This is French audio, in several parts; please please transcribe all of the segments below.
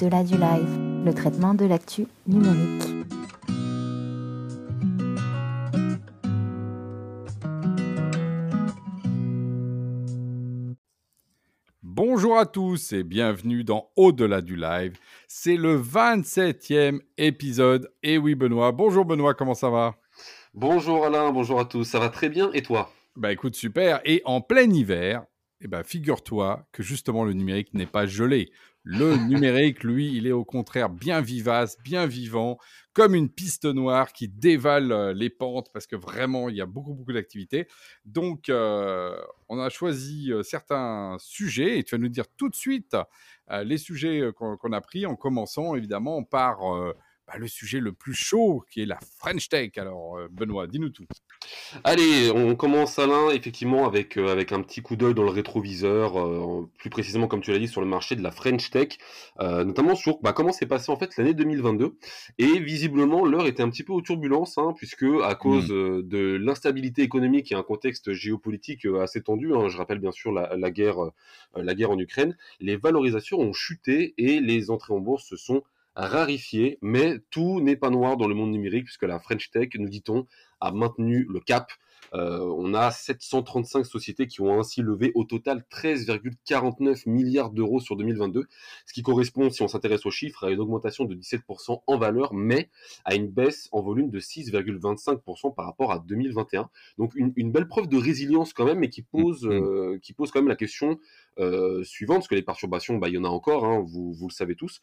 Au-delà du live, le traitement de l'actu numérique. Bonjour à tous et bienvenue dans Au-delà du live. C'est le 27e épisode. Et oui Benoît, bonjour Benoît, comment ça va? Bonjour Alain, bonjour à tous, ça va très bien et toi? Bah écoute, super. Et en plein hiver, eh ben, figure-toi que justement le numérique n'est pas gelé. Le numérique, lui, il est au contraire bien vivace, bien vivant, comme une piste noire qui dévale euh, les pentes parce que vraiment, il y a beaucoup, beaucoup d'activités. Donc, euh, on a choisi euh, certains sujets et tu vas nous dire tout de suite les sujets qu'on a pris en commençant évidemment par bah, le sujet le plus chaud, qui est la French Tech. Alors, euh, Benoît, dis-nous tout. Allez, on commence, Alain, effectivement, avec, euh, avec un petit coup d'œil dans le rétroviseur, euh, plus précisément, comme tu l'as dit, sur le marché de la French Tech, notamment sur bah, comment s'est passé en fait l'année 2022. Et visiblement, l'heure était un petit peu aux turbulences, hein, puisque à cause mmh. de l'instabilité économique et un contexte géopolitique assez tendu, hein, je rappelle bien sûr la, la guerre, la guerre en Ukraine, les valorisations ont chuté et les entrées en bourse se sont rarifié, mais tout n'est pas noir dans le monde numérique puisque la French Tech, nous dit-on, a maintenu le cap on a 735 sociétés qui ont ainsi levé au total 13,49 milliards d'euros sur 2022, ce qui correspond, si on s'intéresse aux chiffres, à une augmentation de 17% en valeur, mais à une baisse en volume de 6,25% par rapport à 2021. Donc une, belle preuve de résilience quand même, mais qui pose, mmh, mmh. Euh, qui pose quand même la question euh, suivante, parce que les perturbations, bah, il y en a encore, hein, vous, vous, le savez tous.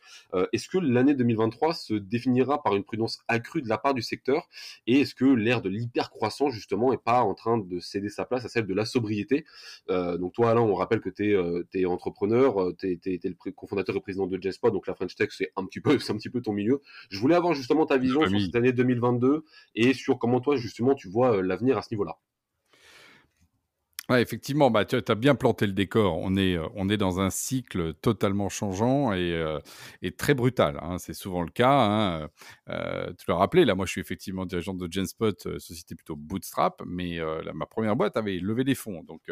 est-ce que l'année 2023 se définira par une prudence accrue de la part du secteur Et est-ce que l'ère de l'hypercroissance, justement, est pas en train de céder sa place à celle de la sobriété. Euh, donc toi Alain, on rappelle que tu es, euh, entrepreneur, euh, tu es, le cofondateur et président de Jespa, donc la French Tech c'est un petit peu c'est un petit peu ton milieu. Je voulais avoir justement ta vision sur cette année 2022 et sur comment toi justement tu vois l'avenir à ce niveau-là. Ouais, effectivement, bah, tu as bien planté le décor. On est, euh, on est dans un cycle totalement changeant et, euh, et très brutal. Hein. C'est souvent le cas. Hein. Euh, tu l'as rappelé, là, moi, je suis effectivement dirigeant de Genspot, société plutôt bootstrap, mais ma première boîte avait levé des fonds donc,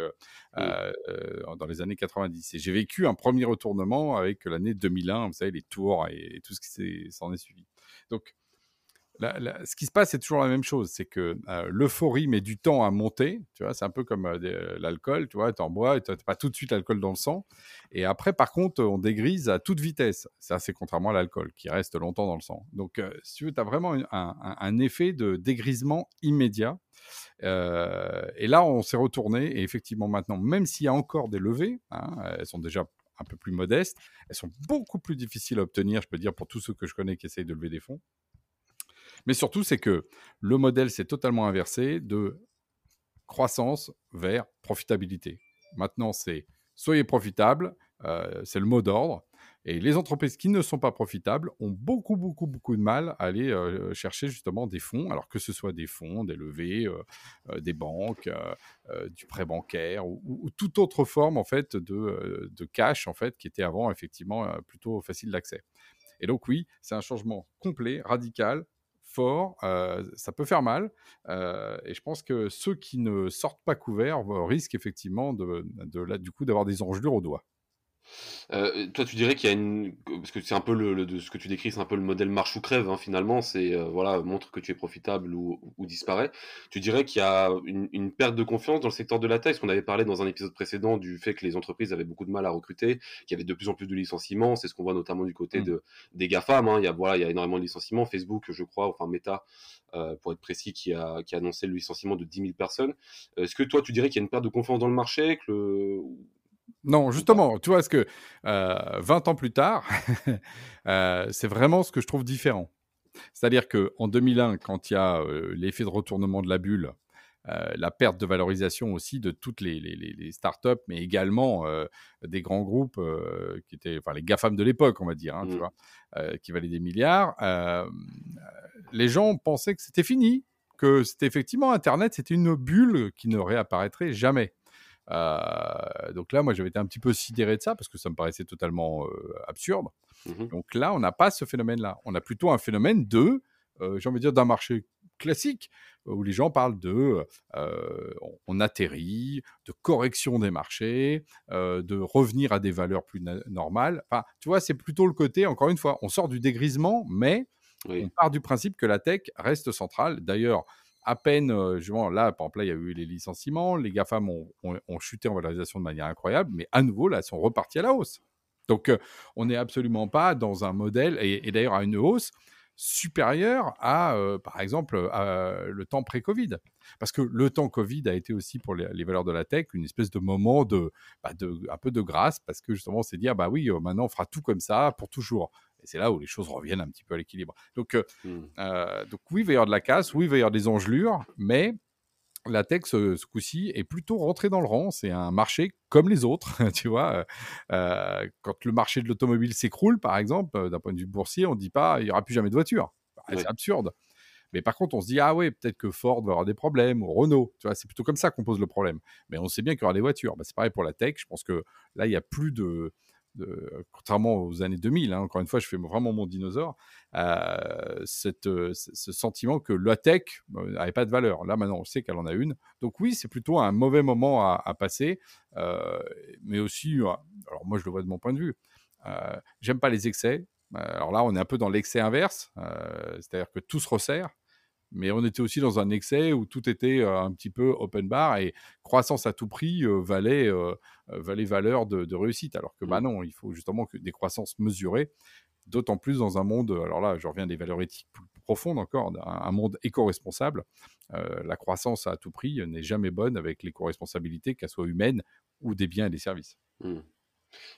dans les années 90. Et j'ai vécu un premier retournement avec l'année 2001, vous savez, les tours et, et tout ce qui s'en est, est suivi. Donc, ce qui se passe, c'est toujours la même chose. C'est que euh, l'euphorie met du temps à monter. Tu vois, c'est un peu comme euh, euh, l'alcool. Tu vois, tu en bois, tu n'as pas tout de suite l'alcool dans le sang. Et après, par contre, on dégrise à toute vitesse. Ça, c'est contrairement à l'alcool qui reste longtemps dans le sang. Donc, si tu veux, tu as vraiment un, effet de dégrisement immédiat. et là, on s'est retourné. Et effectivement, maintenant, même s'il y a encore des levées, hein, elles sont déjà un peu plus modestes, elles sont beaucoup plus difficiles à obtenir, je peux dire, pour tous ceux que je connais qui essayent de lever des fonds. Mais surtout, c'est que le modèle s'est totalement inversé de croissance vers profitabilité. Maintenant, c'est soyez profitable, euh, c'est le mot d'ordre. Et les entreprises qui ne sont pas profitables ont beaucoup, beaucoup, beaucoup de mal à aller euh, chercher justement des fonds, alors que ce soit des fonds, des levées, euh, des banques, du prêt bancaire ou, ou, toute autre forme en fait de, de, cash en fait qui était avant effectivement plutôt facile d'accès. Et donc oui, c'est un changement complet, radical, fort, euh, ça peut faire mal. Euh, et je pense que ceux qui ne sortent pas couverts risquent effectivement de, du coup d'avoir des engelures au doigt. Euh, toi, tu dirais qu'il y a une, parce que c'est un peu le, de ce que tu décris, c'est un peu le modèle marche ou crève hein, finalement. C'est euh, voilà, montre que tu es profitable ou, ou disparaît. Tu dirais qu'il y a une, une, perte de confiance dans le secteur de la taille. Parce qu'on avait parlé dans un épisode précédent du fait que les entreprises avaient beaucoup de mal à recruter, qu'il y avait de plus en plus de licenciements. C'est ce qu'on voit notamment du côté mmh. de des GAFAM. Hein. Il y a voilà, il y a énormément de licenciements. Facebook, je crois, enfin Meta, euh, pour être précis, qui a qui a annoncé le licenciement de 10 000 personnes. Est-ce que toi, tu dirais qu'il y a une perte de confiance dans le marché, que le non, justement, tu vois, ce que euh, 20 ans plus tard, euh, c'est vraiment ce que je trouve différent. C'est-à-dire qu'en 2001, quand il y a euh, l'effet de retournement de la bulle, euh, la perte de valorisation aussi de toutes les, les, les startups, mais également des grands groupes qui étaient, enfin les GAFAM de l'époque, on va dire, hein, tu mmh. vois, qui valaient des milliards, les gens pensaient que c'était fini, que c'était effectivement Internet, c'était une bulle qui ne réapparaîtrait jamais. Euh, donc là, moi, j'avais été un petit peu sidéré de ça parce que ça me paraissait totalement euh, absurde. Mmh donc là, on n'a pas ce phénomène-là. On a plutôt un phénomène de, euh, j'ai envie de dire, d'un marché classique où les gens parlent de on, atterrit, de correction des marchés, de revenir à des valeurs plus normales. Enfin, tu vois, c'est plutôt le côté, encore une fois, on sort du dégrisement, mais on part du principe que la tech reste centrale. D'ailleurs, à peine, justement, là, par exemple, il y a eu les licenciements, les GAFAM ont, ont, chuté en valorisation de manière incroyable, mais à nouveau, là, elles sont reparties à la hausse. Donc, on n'est absolument pas dans un modèle, et, d'ailleurs à une hausse supérieure à, par exemple, le temps pré-Covid. Parce que le temps Covid a été aussi pour les, valeurs de la tech une espèce de moment de, bah, de un peu de grâce, parce que justement, c'est dire, bah oui, maintenant, on fera tout comme ça pour toujours. Et c'est là où les choses reviennent un petit peu à l'équilibre. Donc, mmh. donc oui, il va y avoir de la casse, oui, il va y avoir des engelures, mais la tech, ce, coup-ci, est plutôt rentrée dans le rang. C'est un marché comme les autres, tu vois. Euh, quand le marché de l'automobile s'écroule, par exemple, euh, d'un point de vue boursier, on ne dit pas il n'y aura plus jamais de voiture. Bah, c'est absurde. Mais par contre, on se dit ah ouais, peut-être que Ford va avoir des problèmes ou Renault. Tu vois, c'est plutôt comme ça qu'on pose le problème. Mais on sait bien qu'il y aura des voitures. Bah, c'est pareil pour la tech. Je pense que là, il n'y a plus de contrairement aux années 2000, hein, encore une fois, je fais vraiment mon dinosaure, euh, euh, ce sentiment que la tech n'avait pas de valeur. Là, maintenant, on sait qu'elle en a une. Donc oui, c'est plutôt un mauvais moment à, passer, euh, mais aussi, alors moi, je le vois de mon point de vue, j'aime pas les excès. Alors là, on est un peu dans l'excès inverse, c'est-à-dire que tout se resserre mais on était aussi dans un excès où tout était un petit peu open bar et croissance à tout prix valait, valait valeur de, réussite. Alors que bah mmh. non, il faut justement que des croissances mesurées, d'autant plus dans un monde, alors là, je reviens des valeurs éthiques plus profondes encore, un, monde éco-responsable. la croissance à tout prix n'est jamais bonne avec l'éco-responsabilité, qu'elle soit humaine ou des biens et des services. Mmh.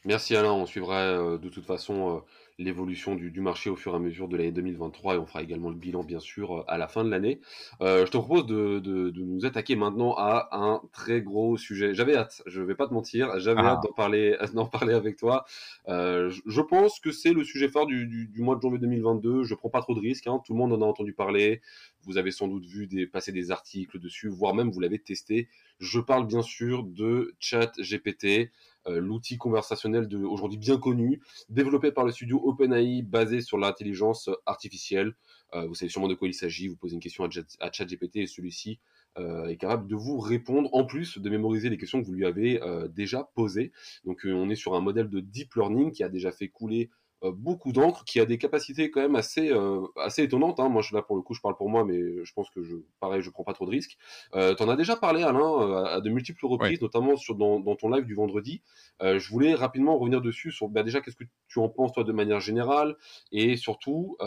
Merci Alain, on suivra de toute façon l'évolution du, marché au fur et à mesure de l'année 2023 et on fera également le bilan bien sûr à la fin de l'année. Euh, je te propose de, nous attaquer maintenant à un très gros sujet. J'avais hâte, je vais pas te mentir, j'avais hâte ah. d'en parler, d'en parler avec toi. Euh, je, pense que c'est le sujet fort du, mois de janvier 2022. Je prends pas trop de risques, hein. tout le monde en a entendu parler. Vous avez sans doute vu des, passer des articles dessus, voire même vous l'avez testé. Je parle bien sûr de ChatGPT. Euh, l'outil conversationnel aujourd'hui bien connu, développé par le studio OpenAI, basé sur l'intelligence artificielle. Euh, vous savez sûrement de quoi il s'agit. Vous posez une question à, ChatGPT et celui-ci euh, est capable de vous répondre, en plus de mémoriser les questions que vous lui avez déjà posées. Donc on est sur un modèle de deep learning qui a déjà fait couler euh, beaucoup d'encre, qui a des capacités quand même assez, euh, assez étonnantes. Hein. Moi, je, là, pour le coup, je parle pour moi, mais je pense que, je, pareil, je prends pas trop de risques. Euh, tu en as déjà parlé, Alain, à de multiples reprises, notamment sur, dans, dans, ton live du vendredi. je voulais rapidement revenir dessus sur bah, déjà, qu'est-ce que tu en penses, toi, de manière générale, et surtout,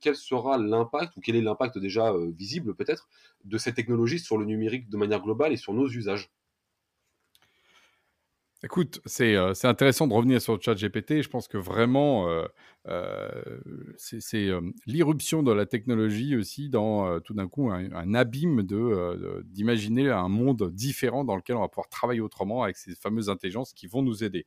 quel sera l'impact, ou quel est l'impact déjà visible, peut-être, de cette technologie sur le numérique de manière globale et sur nos usages? Écoute, c'est intéressant de revenir sur le chat GPT. Je pense que vraiment, c'est l'irruption de la technologie aussi dans tout d'un coup un, abîme d'imaginer un monde différent dans lequel on va pouvoir travailler autrement avec ces fameuses intelligences qui vont nous aider.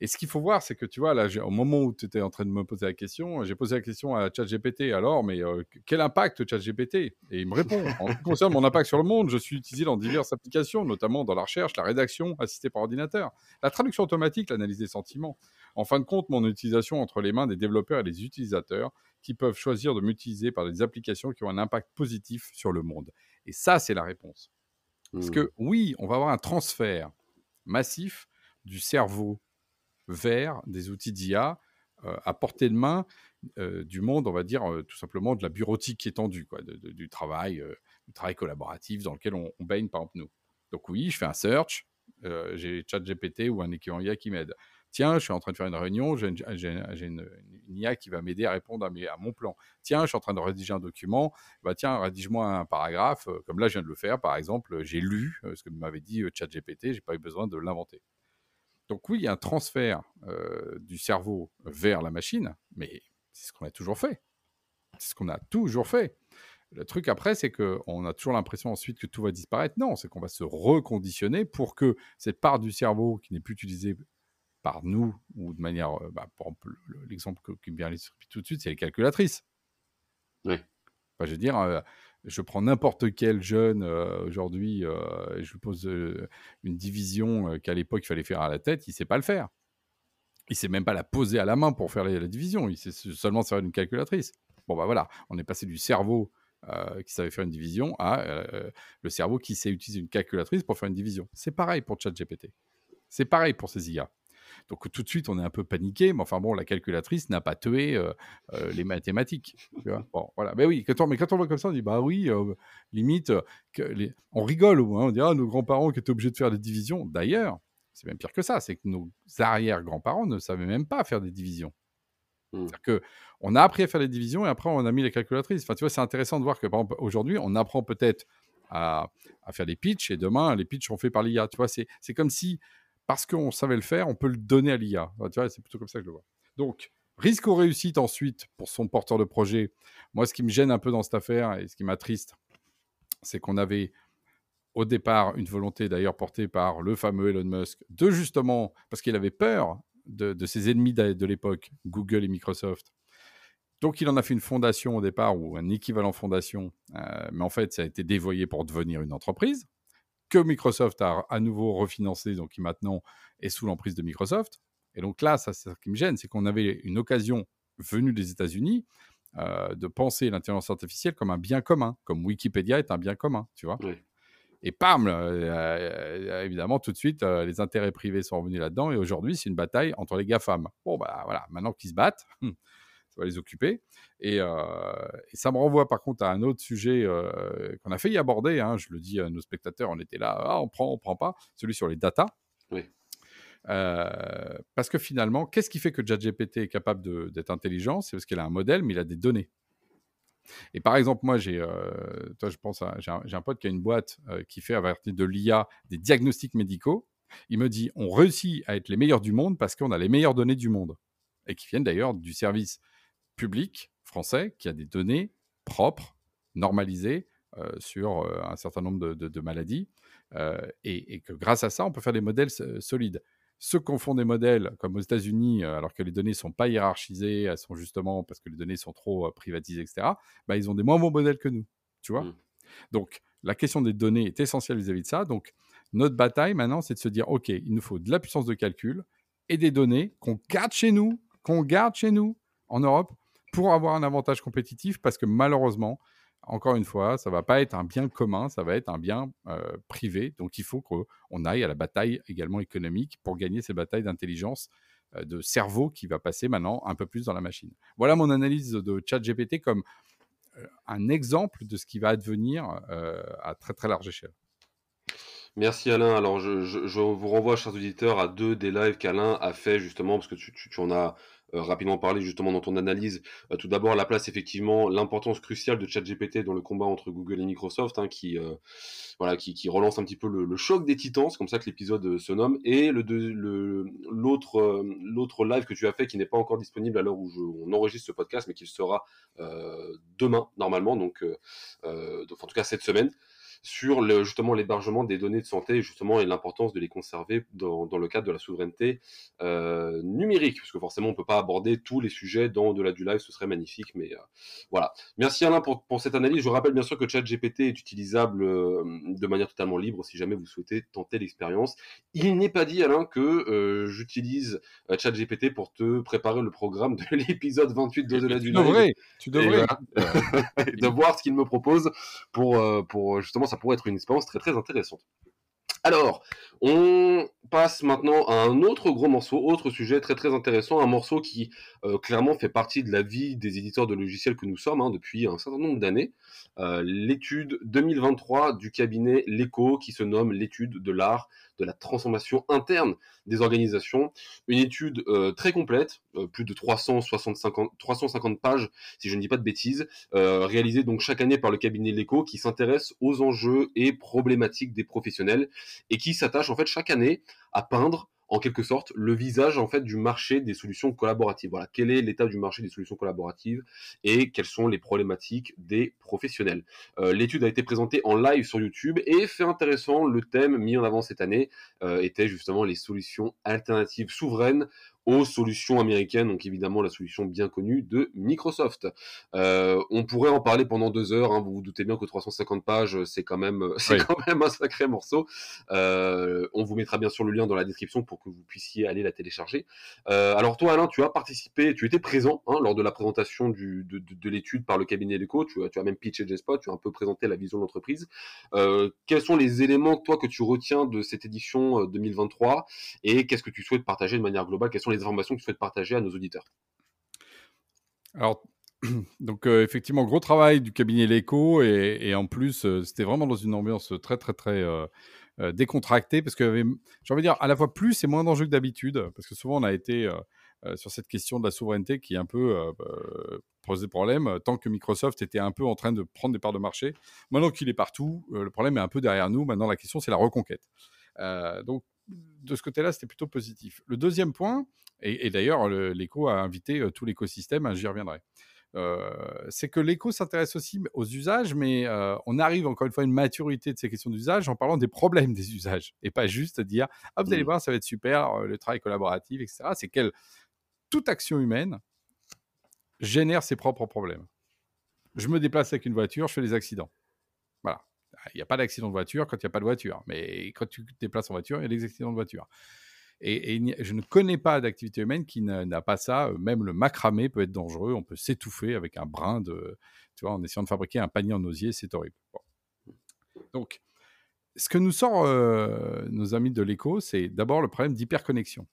Et ce qu'il faut voir, c'est que tu vois, là, au moment où tu étais en train de me poser la question, j'ai posé la question à ChatGPT. Alors, mais euh, quel impact ChatGPT Et il me répond En ce qui concerne mon impact sur le monde, je suis utilisé dans diverses applications, notamment dans la recherche, la rédaction, assistée par ordinateur, la traduction automatique, l'analyse des sentiments. En fin de compte, mon utilisation entre les mains des développeurs et des utilisateurs qui peuvent choisir de m'utiliser par des applications qui ont un impact positif sur le monde. Et ça, c'est la réponse. Parce que mmh. oui, on va avoir un transfert massif du cerveau vers des outils d'IA euh, à portée de main euh, du monde, on va dire euh, tout simplement de la bureautique étendue, quoi, du travail, du travail collaboratif dans lequel on, baigne par exemple nous. Donc oui, je fais un search, j'ai ChatGPT ou un équivalent IA qui m'aide. Tiens, je suis en train de faire une réunion, j'ai une, IA qui va m'aider à répondre à, à, mon plan. Tiens, je suis en train de rédiger un document, bah tiens, rédige-moi un paragraphe, comme là je viens de le faire, par exemple, j'ai lu ce que m'avait dit ChatGPT, j'ai pas eu besoin de l'inventer. Donc oui, il y a un transfert euh, du cerveau vers la machine, mais c'est ce qu'on a toujours fait. C'est ce qu'on a toujours fait. Le truc après, c'est qu'on a toujours l'impression ensuite que tout va disparaître. Non, c'est qu'on va se reconditionner pour que cette part du cerveau qui n'est plus utilisée par nous, ou de manière, euh, bah, par exemple, l'exemple qui me vient tout de suite, c'est les calculatrices. Oui. je veux dire, euh, je prends n'importe quel jeune euh, aujourd'hui, euh, je lui pose euh, une division qu'à l'époque il fallait faire à la tête, il ne sait pas le faire. Il ne sait même pas la poser à la main pour faire la, division, il sait seulement servir d'une calculatrice. Bon, bah voilà, on est passé du cerveau euh, qui savait faire une division à euh, le cerveau qui sait utiliser une calculatrice pour faire une division. C'est pareil pour ChatGPT. C'est pareil pour ces IA. Donc tout de suite, on est un peu paniqué, mais enfin bon, la calculatrice n'a pas tué euh, les mathématiques. bon, voilà. Mais oui, quand on, mais quand on voit comme ça, on dit bah oui, limite, que on rigole, hein, on dit ah nos grands-parents qui étaient obligés de faire des divisions. D'ailleurs, c'est même pire que ça, c'est que nos arrière-grands-parents ne savaient même pas faire des divisions. Mmh. C'est-à-dire qu'on a appris à faire des divisions et après on a mis les calculatrices. Enfin, tu vois, c'est intéressant de voir que par exemple, aujourd'hui, on apprend peut-être à, faire des pitchs et demain, les pitchs sont faits par l'IA. Tu vois, c'est, comme si, parce qu'on savait le faire, on peut le donner à l'IA. c'est plutôt comme ça que je le vois. Donc, risque ou réussite ensuite pour son porteur de projet. Moi, ce qui me gêne un peu dans cette affaire et ce qui m'attriste, c'est qu'on avait au départ une volonté d'ailleurs portée par le fameux Elon Musk de justement, parce qu'il avait peur de, ses ennemis de, l'époque, Google et Microsoft. Donc il en a fait une fondation au départ, ou un équivalent fondation, euh, mais en fait ça a été dévoyé pour devenir une entreprise, que Microsoft a à nouveau refinancé, donc qui maintenant est sous l'emprise de Microsoft. Et donc là, ça, c'est ce qui me gêne, c'est qu'on avait une occasion venue des États-Unis euh, de penser l'intelligence artificielle comme un bien commun, comme Wikipédia est un bien commun, tu vois. Et pam, euh, évidemment, tout de suite, euh, les intérêts privés sont revenus là-dedans. Et aujourd'hui, c'est une bataille entre les GAFAM. Bon, bah voilà, maintenant qu'ils se battent, hum, va les occuper. Et, euh, et, ça me renvoie par contre à un autre sujet qu'on a failli aborder. Hein, je le dis à nos spectateurs, on était là, ah, on prend, on prend pas, celui sur les data. Oui. parce que finalement, qu'est-ce qui fait que ChatGPT est capable d'être intelligent? C'est parce qu'il a un modèle, mais il a des données. Et par exemple, moi, j'ai, euh, toi, je pense, j'ai un, pote qui a une boîte euh, qui fait à partir de l'IA des diagnostics médicaux. Il me dit, on réussit à être les meilleurs du monde parce qu'on a les meilleures données du monde et qui viennent d'ailleurs du service public français qui a des données propres, normalisées euh, sur un certain nombre de, maladies et, et, que grâce à ça, on peut faire des modèles solides. Ceux qui font des modèles, comme aux États-Unis, euh, alors que les données ne sont pas hiérarchisées, elles sont justement parce que les données sont trop euh, privatisées, etc., bah, ils ont des moins bons modèles que nous. Tu vois mmh. Donc, la question des données est essentielle vis-à-vis de ça. Donc, notre bataille maintenant, c'est de se dire, OK, il nous faut de la puissance de calcul et des données qu'on garde chez nous, qu'on garde chez nous en Europe pour avoir un avantage compétitif parce que malheureusement, encore une fois, ça va pas être un bien commun, ça va être un bien euh, privé. Donc il faut qu'on aille à la bataille également économique pour gagner ces batailles d'intelligence, euh, de cerveau qui va passer maintenant un peu plus dans la machine. Voilà mon analyse de ChatGPT comme euh, un exemple de ce qui va advenir à très très large échelle. Merci Alain. Alors je, vous renvoie, chers auditeurs, à deux des lives qu'Alain a fait justement, parce que tu en as rapidement parler justement dans ton analyse. Euh, tout d'abord, la place effectivement, l'importance cruciale de ChatGPT dans le combat entre Google et Microsoft, hein, qui euh, voilà, qui, qui, relance un petit peu le, choc des titans, c'est comme ça que l'épisode se nomme. Et le l'autre l'autre live que tu as fait, qui n'est pas encore disponible à l'heure où on enregistre ce podcast, mais qui sera demain normalement, donc, en tout cas cette semaine sur le, justement l'hébergement des données de santé justement et l'importance de les conserver dans, dans, le cadre de la souveraineté euh, numérique, parce que forcément on peut pas aborder tous les sujets dans de la du live, ce serait magnifique, mais euh, voilà. Merci Alain pour, pour, cette analyse. Je rappelle bien sûr que ChatGPT est utilisable euh, de manière totalement libre si jamais vous souhaitez tenter l'expérience. Il n'est pas dit Alain que j'utilise ChatGPT pour te préparer le programme de l'épisode 28 de, la du live. Tu devrais. de voir ce qu'il me propose pour pour justement ça pourrait être une expérience très très intéressante. Alors, on passe maintenant à un autre gros morceau, autre sujet très très intéressant, un morceau qui euh, clairement fait partie de la vie des éditeurs de logiciels que nous sommes hein, depuis un certain nombre d'années. Euh, l'étude 2023 du cabinet LECO qui se nomme l'étude de l'art de la transformation interne des organisations. Une étude euh, très complète, plus de 365, 350 pages, si je ne dis pas de bêtises, réalisée donc chaque année par le cabinet LECO qui s'intéresse aux enjeux et problématiques des professionnels et qui s'attache en fait chaque année à peindre en quelque sorte le visage en fait du marché des solutions collaboratives. Voilà, quel est l'état du marché des solutions collaboratives et quelles sont les problématiques des professionnels. Euh, l'étude a été présentée en live sur YouTube et fait intéressant, le thème mis en avant cette année euh, était justement les solutions alternatives souveraines aux solutions américaines, donc évidemment la solution bien connue de Microsoft. Euh, on pourrait en parler pendant deux heures, hein, vous vous doutez bien que 350 pages, c'est quand même, c'est quand même un sacré morceau. Euh, on vous mettra bien sûr le lien dans la description pour que vous puissiez aller la télécharger. Euh, alors toi Alain, tu as participé, tu étais présent hein, lors de la présentation du, de, de, l'étude par le cabinet d'éco, tu, tu as même pitché J-Spot, tu as un peu présenté la vision de l'entreprise. quels sont les éléments toi que tu retiens de cette édition 2023 et qu'est-ce que tu souhaites partager de manière globale? Quelles sont les informations que tu souhaites partager à nos auditeurs Alors, donc effectivement, gros travail du cabinet L'Eco et, en plus, c'était vraiment dans une ambiance très très très décontractée parce que j'ai envie de dire à la fois plus et moins d'enjeux que d'habitude parce que souvent on a été sur cette question de la souveraineté qui est un peu posé problème tant que Microsoft était un peu en train de prendre des parts de marché. Maintenant qu'il est partout, le problème est un peu derrière nous. Maintenant la question c'est la reconquête. donc de ce côté-là, c'était plutôt positif. Le deuxième point, et, d'ailleurs, l'écho a invité tout l'écosystème, j'y reviendrai. c'est que l'écho s'intéresse aussi aux usages, mais on arrive encore une fois à une maturité de ces questions d'usage en parlant des problèmes des usages et pas juste dire ah vous allez mmh. voir ça va être super le travail collaboratif etc. C'est qu'elle toute action humaine génère ses propres problèmes. Je me déplace avec une voiture, je fais des accidents. Voilà. Il n'y a pas d'accident de voiture quand il n'y a pas de voiture. Mais quand tu te déplaces en voiture, il y a des accidents de voiture. Et, je ne connais pas d'activité humaine qui n'a pas ça. Même le macramé peut être dangereux. On peut s'étouffer avec un brin de. Tu vois, en essayant de fabriquer un panier en osier, c'est horrible. Donc, ce que nous sort euh, nos amis de l'écho, c'est d'abord le problème d'hyperconnexion.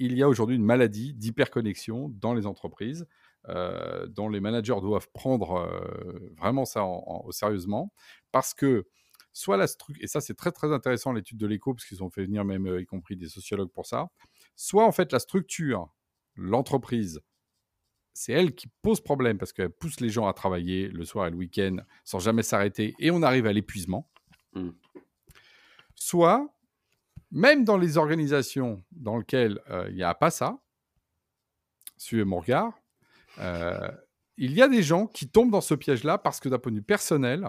Il y a aujourd'hui une maladie d'hyperconnexion dans les entreprises. Euh, dont les managers doivent prendre euh, vraiment ça au sérieusement, parce que soit la structure, et ça c'est très très intéressant l'étude de l'écho, parce qu'ils ont fait venir même, euh, y compris des sociologues pour ça, soit en fait la structure, l'entreprise, c'est elle qui pose problème, parce qu'elle pousse les gens à travailler le soir et le week-end sans jamais s'arrêter, et on arrive à l'épuisement. Mmh. Soit, même dans les organisations dans lesquelles il n'y a pas ça, suivez mon regard, euh, il y a des gens qui tombent dans ce piège-là parce que d'un point de vue personnel,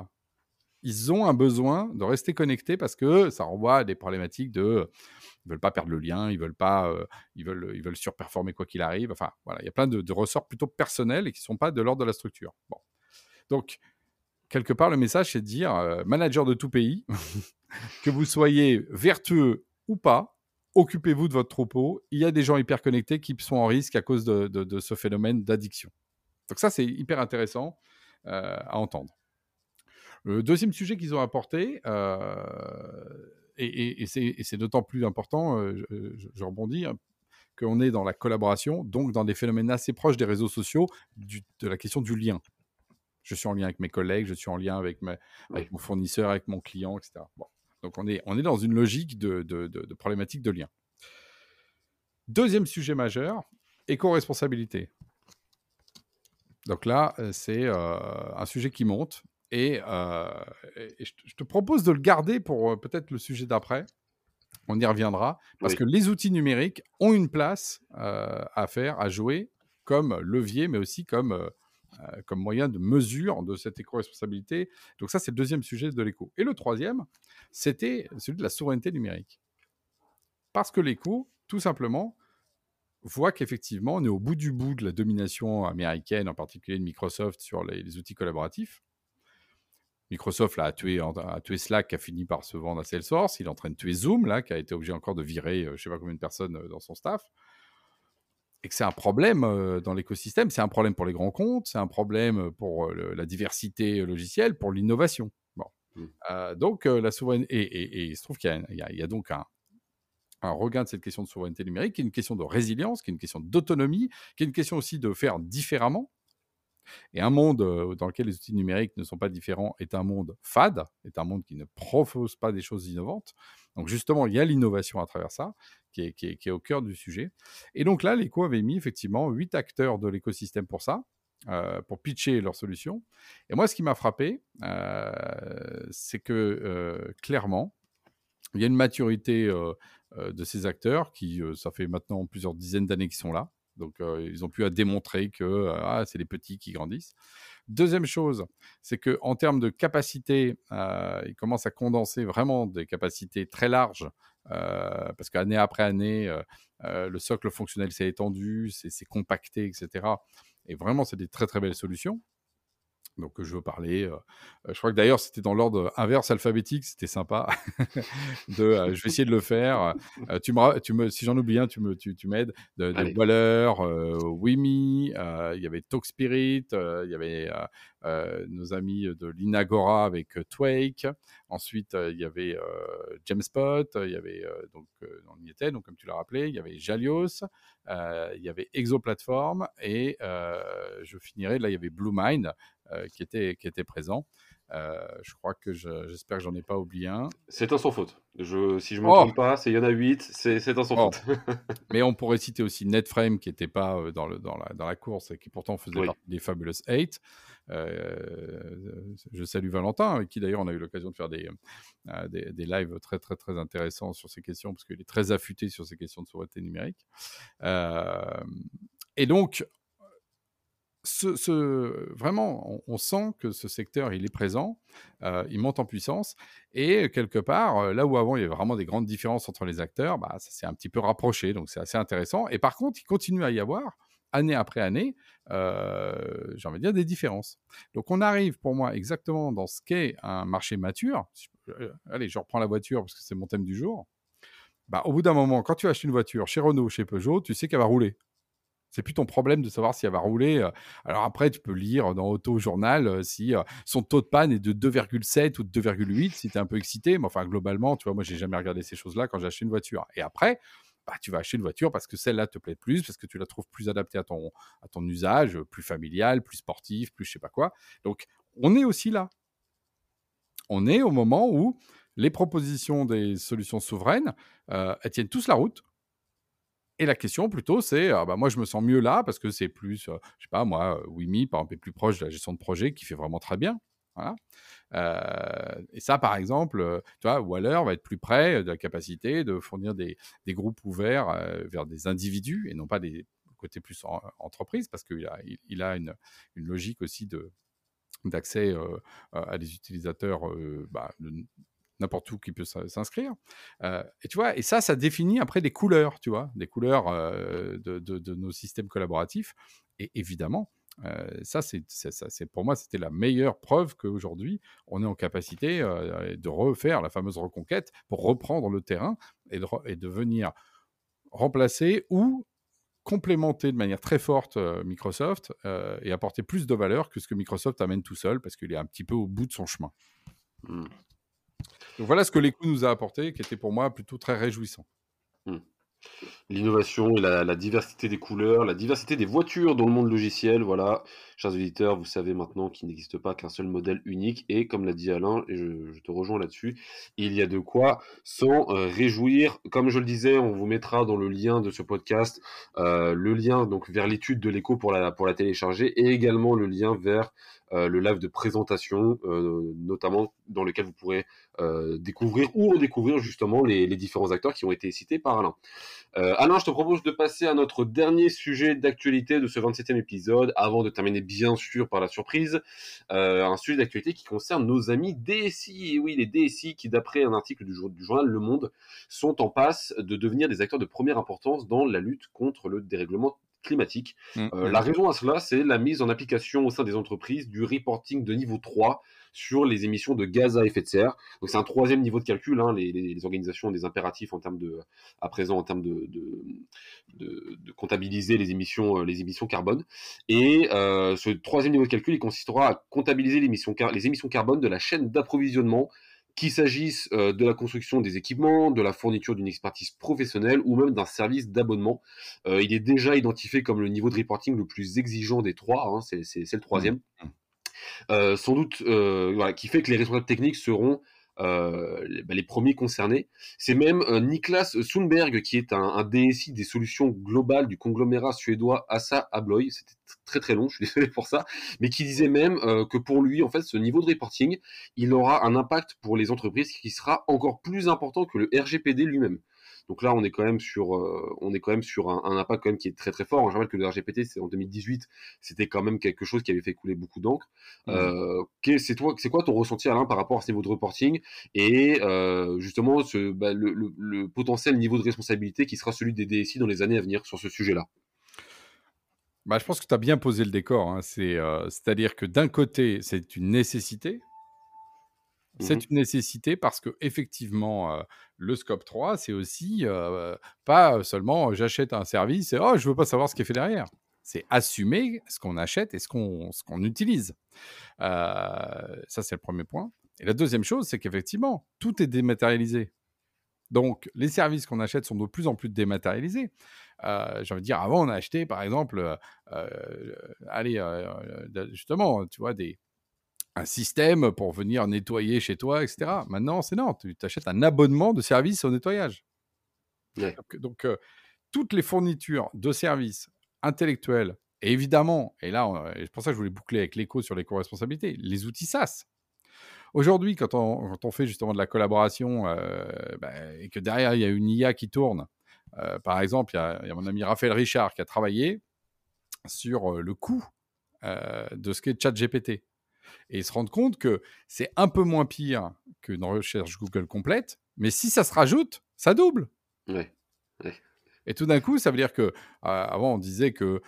ils ont un besoin de rester connectés parce que ça renvoie à des problématiques de ils veulent pas perdre le lien, ils veulent pas, euh, ils veulent, ils veulent surperformer quoi qu'il arrive. Enfin, voilà, il y a plein de, ressorts plutôt personnels et qui sont pas de l'ordre de la structure. Bon, donc quelque part le message c'est de dire, euh, manager de tout pays, que vous soyez vertueux ou pas, occupez-vous de votre troupeau. Il y a des gens hyper connectés qui sont en risque à cause de, ce phénomène d'addiction. Donc ça, c'est hyper intéressant euh, à entendre. Le deuxième sujet qu'ils ont apporté, euh, et, c'est d'autant plus important, euh, je, rebondis, hein, qu'on est dans la collaboration, donc dans des phénomènes assez proches des réseaux sociaux, de la question du lien. Je suis en lien avec mes collègues, je suis en lien avec, avec mon fournisseur, avec mon client, etc. Bon. Donc on est, on est dans une logique de, de, problématique de lien. Deuxième sujet majeur, éco-responsabilité. Donc là, euh, c'est euh, un sujet qui monte et, euh, je, te propose de le garder pour peut-être le sujet d'après. On y reviendra parce que les outils numériques ont une place à faire, à jouer comme levier, mais aussi comme euh, comme moyen de mesure de cette éco-responsabilité. Donc ça, c'est le deuxième sujet de l'éco. Et le troisième, c'était celui de la souveraineté numérique. Parce que l'éco, tout simplement, voit qu'effectivement, on est au bout du bout de la domination américaine, en particulier de Microsoft, sur les, outils collaboratifs. Microsoft là, a, tué, a tué Slack, qui a fini par se vendre à Salesforce. Il est en train de tuer Zoom, là, qui a été obligé encore de virer euh, je ne sais pas combien de personnes euh, dans son staff et que c'est un problème dans l'écosystème, c'est un problème pour les grands comptes, c'est un problème pour la diversité logicielle, pour l'innovation. Bon. Mmh. donc, la souveraineté, et, il se trouve qu'il y, a donc un, un regain de cette question de souveraineté numérique, qui est une question de résilience, qui est une question d'autonomie, qui est une question aussi de faire différemment. Et un monde dans lequel les outils numériques ne sont pas différents est un monde fade, est un monde qui ne propose pas des choses innovantes. Donc justement, il y a l'innovation à travers ça, qui est, au cœur du sujet. Et donc là, l'ECO avait mis effectivement huit acteurs de l'écosystème pour ça, pour pitcher leurs solutions. Et moi, ce qui m'a frappé, c'est que clairement, il y a une maturité de ces acteurs qui, ça fait maintenant plusieurs dizaines d'années qu'ils sont là. Donc, ils ont pu à démontrer que ah, c'est les petits qui grandissent. Deuxième chose, c'est qu'en termes de capacité, ils commencent à condenser vraiment des capacités très larges parce qu'année après année, le socle fonctionnel s'est étendu, c'est compacté, etc. Et vraiment, c'est des très très belles solutions. Donc, je veux parler. je crois que d'ailleurs, c'était dans l'ordre inverse alphabétique. C'était sympa. de, je vais essayer de le faire. tu me, tu me, si j'en oublie un, tu me, tu, tu m'aides. De, de Waller, Wimi, il y avait Talk Spirit, il y avait nos amis de l'Inagora avec Twake. Ensuite, il y avait Jamespot. Il y avait donc, on y était. Donc, comme tu l'as rappelé, il y avait Jalios. il y avait Exoplatform et je finirai. Là, il y avait Blue Mind. Euh, qui, était, qui était présent. Euh, je crois que j'espère que j'en ai pas oublié un. C'est un sans faute. Je, si je ne me oh trompe pas, il y en a 8, c'est un sans oh. faute. Mais on pourrait citer aussi Netframe qui n'était pas euh, dans, le, dans, la, dans la course et qui pourtant faisait partie des Fabulous 8. je salue Valentin, avec qui d'ailleurs on a eu l'occasion de faire des, des, des, lives très très très intéressants sur ces questions, parce qu'il est très affûté sur ces questions de souveraineté numérique. et donc, vraiment, on, sent que ce secteur, il est présent, euh, il monte en puissance, et quelque part, euh, là où avant il y avait vraiment des grandes différences entre les acteurs, bah, ça s'est un petit peu rapproché, donc c'est assez intéressant. Et par contre, il continue à y avoir, année après année, euh, j'ai envie de dire, des différences. Donc on arrive pour moi exactement dans ce qu'est un marché mature. allez, je reprends la voiture parce que c'est mon thème du jour. Bah, au bout d'un moment, quand tu achètes une voiture chez Renault, chez Peugeot, tu sais qu'elle va rouler. C'est plus ton problème de savoir si elle va rouler. Alors après, tu peux lire dans Auto Journal si son taux de panne est de 2,7 ou de 2,8 si tu es un peu excité. Mais enfin, globalement, tu vois, moi, j'ai jamais regardé ces choses-là quand j'ai acheté une voiture. Et après, bah, tu vas acheter une voiture parce que celle-là te plaît plus, parce que tu la trouves plus adaptée à ton, à ton usage, plus familial, plus sportif, plus je sais pas quoi. Donc, on est aussi là. On est au moment où les propositions des solutions souveraines, elles tiennent tous la route. Et la question plutôt, c'est, ah bah moi je me sens mieux là parce que c'est plus, je je sais pas moi, Wimi par exemple est plus proche de la gestion de projet qui fait vraiment très bien. Et ça, par exemple, tu vois, Waller va être plus près de la capacité de fournir des, groupes ouverts vers des individus et non pas des côtés plus en, entreprise parce qu'il a, une, logique aussi d'accès à des utilisateurs bah, n'importe où qui peut s'inscrire. Euh, et tu vois, et ça, ça définit après des couleurs, tu vois, des couleurs euh, de, nos systèmes collaboratifs. Et évidemment, euh, ça, c'est, pour moi, c'était la meilleure preuve qu'aujourd'hui, on est en capacité de refaire la fameuse reconquête pour reprendre le terrain et de, venir remplacer ou complémenter de manière très forte Microsoft et apporter plus de valeur que ce que Microsoft amène tout seul parce qu'il est un petit peu au bout de son chemin. Mmh. Voilà ce que l'écoute nous a apporté, qui était pour moi plutôt très réjouissant. Hmm. L'innovation et la, diversité des couleurs, la diversité des voitures dans le monde logiciel, voilà. Chers auditeurs, vous savez maintenant qu'il n'existe pas qu'un seul modèle unique et comme l'a dit Alain, et je, te rejoins là-dessus, il y a de quoi s'en euh, réjouir. Comme je le disais, on vous mettra dans le lien de ce podcast euh, le lien donc vers l'étude de l'écho pour la, télécharger et également le lien vers le live de présentation, notamment dans lequel vous pourrez découvrir ou redécouvrir justement les, différents acteurs qui ont été cités par Alain. Euh, Alain, je te propose de passer à notre dernier sujet d'actualité de ce 27e épisode, avant de terminer bien sûr par la surprise. Euh, un sujet d'actualité qui concerne nos amis DSI. Oui, les DSI qui, d'après un article du, journal Le Monde, sont en passe de devenir des acteurs de première importance dans la lutte contre le dérèglement climatique. Mmh, euh, mmh. la raison à cela, c'est la mise en application au sein des entreprises du reporting de niveau 3 sur les émissions de gaz à effet de serre. Donc c'est un troisième niveau de calcul. Hein. les, organisations ont des impératifs en termes de, à présent en termes de, de, comptabiliser les émissions, euh, les émissions carbone. Et euh, ce troisième niveau de calcul, il consistera à comptabiliser les émissions carbone de la chaîne d'approvisionnement qu'il s'agisse euh, de la construction des équipements, de la fourniture d'une expertise professionnelle ou même d'un service d'abonnement. il est déjà identifié comme le niveau de reporting le plus exigeant des trois, hein. c'est le troisième. Mmh. Euh, sans doute, euh, voilà, qui fait que les responsables techniques seront euh, bah, les premiers concernés. C'est même Niklas Sundberg, qui est un, DSI des solutions globales du conglomérat suédois Assa Abloy. C'était très très long, je suis désolé pour ça, mais qui disait même que pour lui, en fait, ce niveau de reporting, il aura un impact pour les entreprises qui sera encore plus important que le RGPD lui-même. Donc là, on est quand même sur, on est quand même sur un, impact quand même qui est très très fort. Je rappelle que le RGPT, c'est en 2018, c'était quand même quelque chose qui avait fait couler beaucoup d'encre. Mmh. c'est toi, c'est quoi ton ressenti Alain par rapport à ce niveau de reporting et justement ce, bah, le, le potentiel niveau de responsabilité qui sera celui des DSI dans les années à venir sur ce sujet-là? Bah, je pense que tu as bien posé le décor. Hein. C'est, à dire que d'un côté, c'est une nécessité. C'est mmh une nécessité parce que effectivement, le scope 3, c'est aussi pas seulement j'achète un service et oh, je veux pas savoir ce qui est fait derrière. C'est assumer ce qu'on achète et ce qu'on, utilise. ça, c'est le premier point. Et la deuxième chose, c'est qu'effectivement, tout est dématérialisé. Donc, les services qu'on achète sont de plus en plus dématérialisés. Euh, J'ai envie de dire, avant, on a acheté, par exemple, euh, euh, allez, justement, tu vois, des, un système pour venir nettoyer chez toi, etc. Maintenant, c'est non, tu achètes un abonnement de service au nettoyage. Donc, toutes les fournitures de services intellectuels, et évidemment, et là, c'est pour ça que je voulais boucler avec l'écho sur les co-responsabilités, les outils SaaS. Aujourd'hui, quand on, fait justement de la collaboration bah, et que derrière, il y a une IA qui tourne, par exemple, il y, a, mon ami Raphaël Richard qui a travaillé sur le coût de ce qu'est ChatGPT. Et se rendre compte que c'est un peu moins pire qu'une recherche Google complète, mais si ça se rajoute, ça double. Et tout d'un coup, ça veut dire que avant on disait que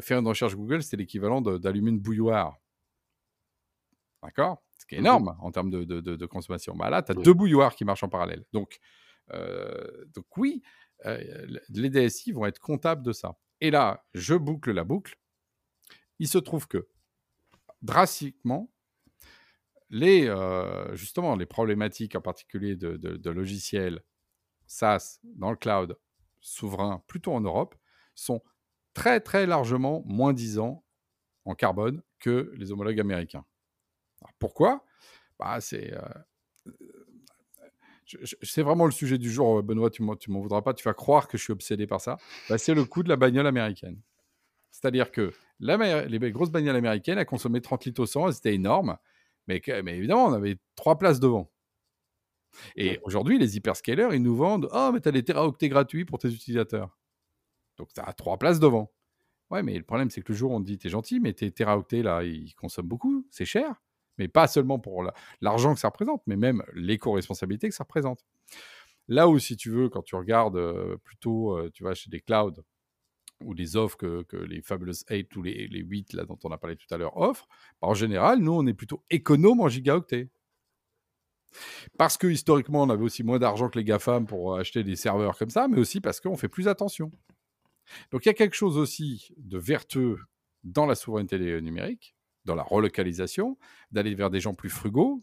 faire une recherche Google, c'était l'équivalent d'allumer une bouilloire. D'accord? Ce qui est mmh énorme en termes de, consommation. Bah là, tu as deux bouilloires qui marchent en parallèle. Donc, euh, donc oui, euh, les DSI vont être comptables de ça. Et là, je boucle la boucle. Il se trouve que, drastiquement, les, euh, justement, les problématiques en particulier de, logiciels SaaS dans le cloud souverain, plutôt en Europe, sont très très largement moins disants en carbone que les homologues américains pourquoi? Bah, C'est euh, c'est vraiment le sujet du jour, Benoît, tu m'en voudras pas, tu vas croire que je suis obsédé par ça. Bah, c'est le coût de la bagnole américaine. C'est-à-dire que la, les grosses bagnoles américaines, elles consommaient 30 litres au 100, c'était énorme, mais, mais, évidemment, on avait trois places devant. Et aujourd'hui, les hyperscalers, ils nous vendent Oh, mais tu as des teraoctets gratuits pour tes utilisateurs. Donc, tu as trois places devant. Ouais, mais le problème, c'est que le jour, on te dit T'es gentil, mais tes teraoctets, là, ils consomment beaucoup, c'est cher mais pas seulement pour l'argent que ça représente, mais même l'éco-responsabilité que ça représente. Là où, si tu veux, quand tu regardes euh, plutôt, euh, tu vois, chez des clouds ou des offres que, les Fabulous 8 ou les, les 8 là, dont on a parlé tout à l'heure offrent, bah, en général, nous, on est plutôt économe en gigaoctets. Parce que historiquement, on avait aussi moins d'argent que les GAFAM pour acheter des serveurs comme ça, mais aussi parce qu'on fait plus attention. Donc il y a quelque chose aussi de vertueux dans la souveraineté numérique, dans la relocalisation, d'aller vers des gens plus frugaux,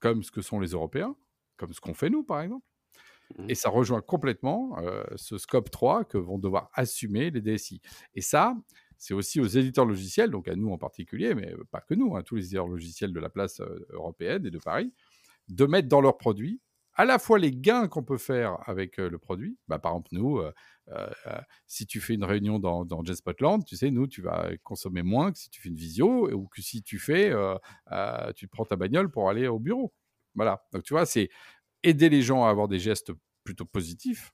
comme ce que sont les Européens, comme ce qu'on fait nous, par exemple. Mmh. Et ça rejoint complètement euh, ce scope 3 que vont devoir assumer les DSI. Et ça, c'est aussi aux éditeurs logiciels, donc à nous en particulier, mais pas que nous, hein, tous les éditeurs logiciels de la place euh, européenne et de Paris, de mettre dans leurs produits à la fois les gains qu'on peut faire avec le produit. Bah, par exemple, nous, si tu fais une réunion dans, dans JetSpotland, tu sais, nous, tu vas consommer moins que si tu fais une visio ou que si tu fais, tu prends ta bagnole pour aller au bureau. Voilà. Donc, tu vois, c'est aider les gens à avoir des gestes plutôt positifs.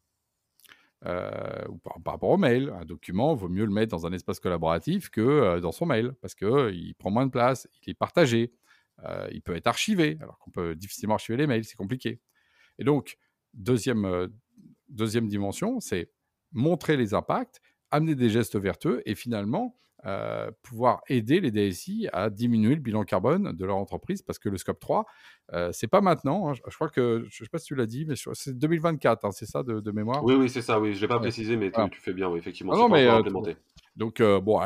ou par, rapport au mail, un document, vaut mieux le mettre dans un espace collaboratif que dans son mail, parce qu'il prend moins de place, il est partagé, il peut être archivé, alors qu'on peut difficilement archiver les mails, c'est compliqué. Et donc, deuxième, euh, deuxième dimension, c'est montrer les impacts, amener des gestes vertueux et finalement euh, pouvoir aider les DSI à diminuer le bilan carbone de leur entreprise parce que le scope 3, euh, c'est pas maintenant. Hein. je, crois que, je sais pas si tu l'as dit, mais c'est 2024, hein, c'est ça de, mémoire? Oui, oui, c'est ça, oui. Je l'ai pas précisé, mais tu, fais bien, oui, effectivement. Ah non, mais, implémenté. Donc, bon,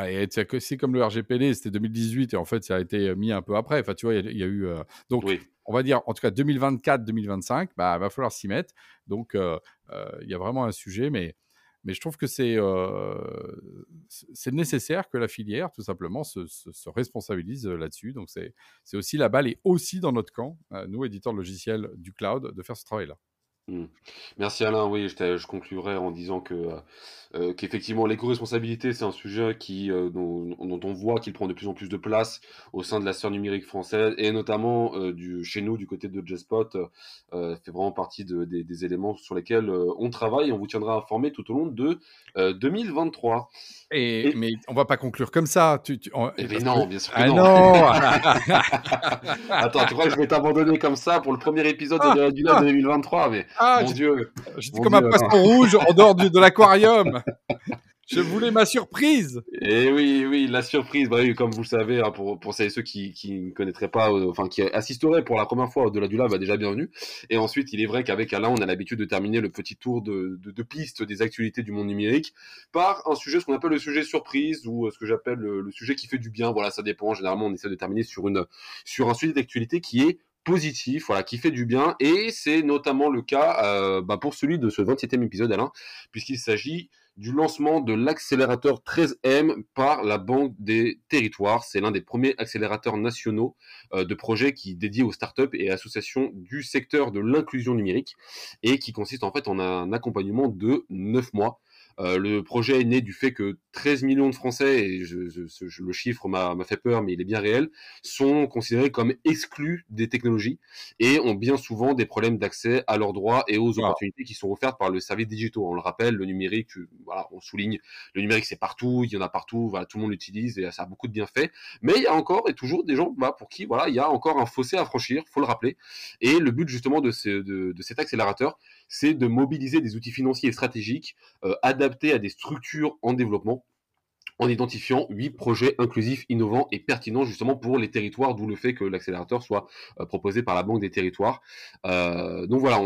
c'est comme le RGPD, c'était 2018 et en fait, ça a été mis un peu après. Enfin, tu vois, il y, a eu. donc, on va dire, en tout cas, 2024-2025, bah, va falloir s'y mettre. Donc, il y a vraiment un sujet, mais mais je trouve que c'est c'est nécessaire que la filière, tout simplement, se, se, responsabilise là-dessus. Donc, c'est aussi la balle est aussi dans notre camp, nous, éditeurs logiciels du cloud, de faire ce travail-là. Mmh. Merci Alain, oui, je, je conclurai en disant que euh, euh, qu'effectivement l'éco-responsabilité c'est un sujet qui euh, dont, on voit qu'il prend de plus en plus de place au sein de la sphère numérique française et notamment du chez nous du côté de Jespot fait vraiment partie des, éléments sur lesquels on travaille et on vous tiendra informé tout au long de 2023. Et, mais on va pas conclure comme ça. Tu, eh ben non, bien sûr que ah non. Attends, tu crois que je vais t'abandonner comme ça pour le premier épisode de du 2023 Mais ah, mon Dieu. J'étais comme un poisson rouge en dehors de l'aquarium. Je voulais ma surprise. Et oui, oui, la surprise. Bah oui, comme vous le savez, hein, pour, pour celles et ceux qui, qui ne connaîtraient pas, euh, enfin qui assisteraient pour la première fois au-delà du live, bah, déjà bienvenue. Et ensuite, il est vrai qu'avec Alain, on a l'habitude de terminer le petit tour de, de, de pistes des actualités du monde numérique par un sujet, ce qu'on appelle le sujet surprise ou euh, ce que j'appelle le, sujet qui fait du bien. Voilà, ça dépend. Généralement, on essaie de terminer sur une sur un sujet d'actualité qui est positif, voilà, qui fait du bien. Et c'est notamment le cas euh, bah, pour celui de ce 27e épisode, Alain, puisqu'il s'agit du lancement de l'accélérateur 13M par la Banque des Territoires. C'est l'un des premiers accélérateurs nationaux euh, de projets qui dédiés aux startups et associations du secteur de l'inclusion numérique et qui consiste en fait en un accompagnement de 9 mois euh, le projet est né du fait que 13 millions de Français, et le chiffre m'a fait peur, mais il est bien réel, sont considérés comme exclus des technologies et ont bien souvent des problèmes d'accès à leurs droits et aux opportunités qui sont offertes par le service digitaux. On le rappelle, le numérique, voilà, on souligne, le numérique c'est partout, il y en a partout, voilà, tout le monde l'utilise et ça a beaucoup de bienfaits. Mais il y a encore et toujours des gens bah, pour qui voilà, il y a encore un fossé à franchir, faut le rappeler. Et le but justement de, de, de cet accélérateur, c'est de mobiliser des outils financiers et stratégiques euh, adaptés à des structures en développement en identifiant huit projets inclusifs, innovants et pertinents justement pour les territoires, d'où le fait que l'accélérateur soit euh, proposé par la Banque des territoires. Euh, donc voilà,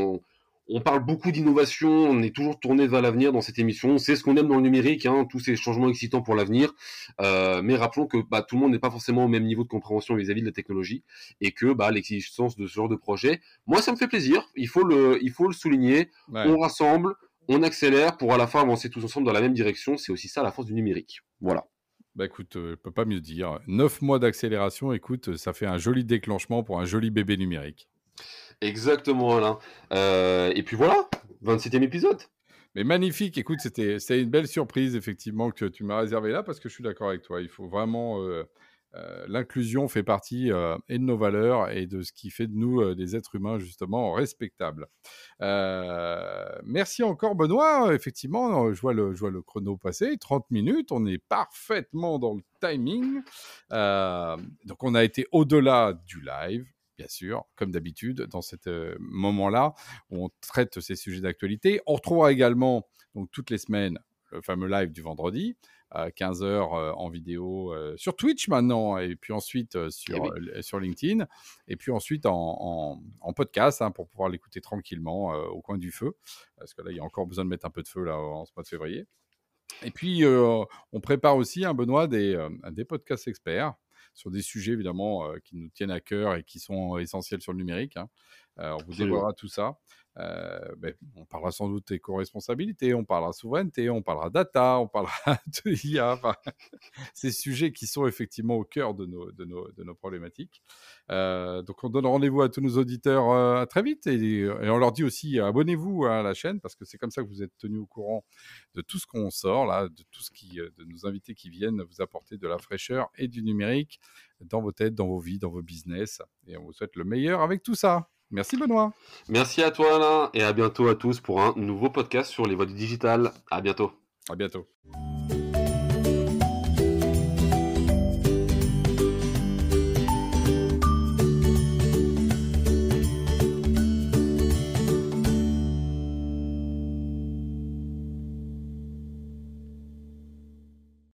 on parle beaucoup d'innovation, on est toujours tourné vers l'avenir dans cette émission. C'est ce qu'on aime dans le numérique, hein, tous ces changements excitants pour l'avenir. Euh, mais rappelons que bah, tout le monde n'est pas forcément au même niveau de compréhension vis-à-vis de la technologie et que bah, l'existence de ce genre de projet, moi, ça me fait plaisir. Il faut le, il faut le souligner. On rassemble, on accélère pour à la fin avancer tous ensemble dans la même direction. C'est aussi ça la force du numérique. Voilà. Bah écoute, euh, je peux pas mieux dire. Neuf mois d'accélération, écoute, ça fait un joli déclenchement pour un joli bébé numérique. Exactement, Alain. Euh, et puis voilà, 27e épisode. Mais magnifique, écoute, c'était une belle surprise, effectivement, que tu m'as réservé là, parce que je suis d'accord avec toi. Il faut vraiment. Euh, euh, l'inclusion fait partie et de nos valeurs et de ce qui fait de nous des êtres humains, justement, respectables. merci encore, Benoît. Effectivement, je vois, le, je vois le chrono passer 30 minutes. On est parfaitement dans le timing. donc, on a été au-delà du live bien sûr, comme d'habitude, dans ce euh, moment-là où on traite ces sujets d'actualité. On retrouvera également, donc toutes les semaines, le fameux live du vendredi, à 15h euh, en vidéo euh, sur Twitch maintenant, et puis ensuite sur, eh sur LinkedIn, et puis ensuite en, podcast hein, pour pouvoir l'écouter tranquillement au coin du feu, parce que là, il y a encore besoin de mettre un peu de feu là, en ce mois de février. Et puis, on prépare aussi, un hein, Benoît, des, des podcasts experts sur des sujets évidemment euh, qui nous tiennent à cœur et qui sont essentiels sur le numérique. Hein. Euh, on vous dévoilera tout ça. Euh, ben, on parlera sans doute éco-responsabilité, on parlera souveraineté, on parlera data, on parlera de IA, ces sujets qui sont effectivement au cœur de nos, problématiques. Euh, donc on donne rendez-vous à tous nos auditeurs euh, à très vite et, on leur dit aussi abonnez-vous à la chaîne parce que c'est comme ça que vous êtes tenus au courant de tout ce qu'on sort là, de tout ce qui, de nos invités qui viennent vous apporter de la fraîcheur et du numérique dans vos têtes, dans vos vies, dans vos business. Et on vous souhaite le meilleur avec tout ça. Merci Benoît. Merci à toi Alain et à bientôt à tous pour un nouveau podcast sur les voies du digital. À bientôt. À bientôt.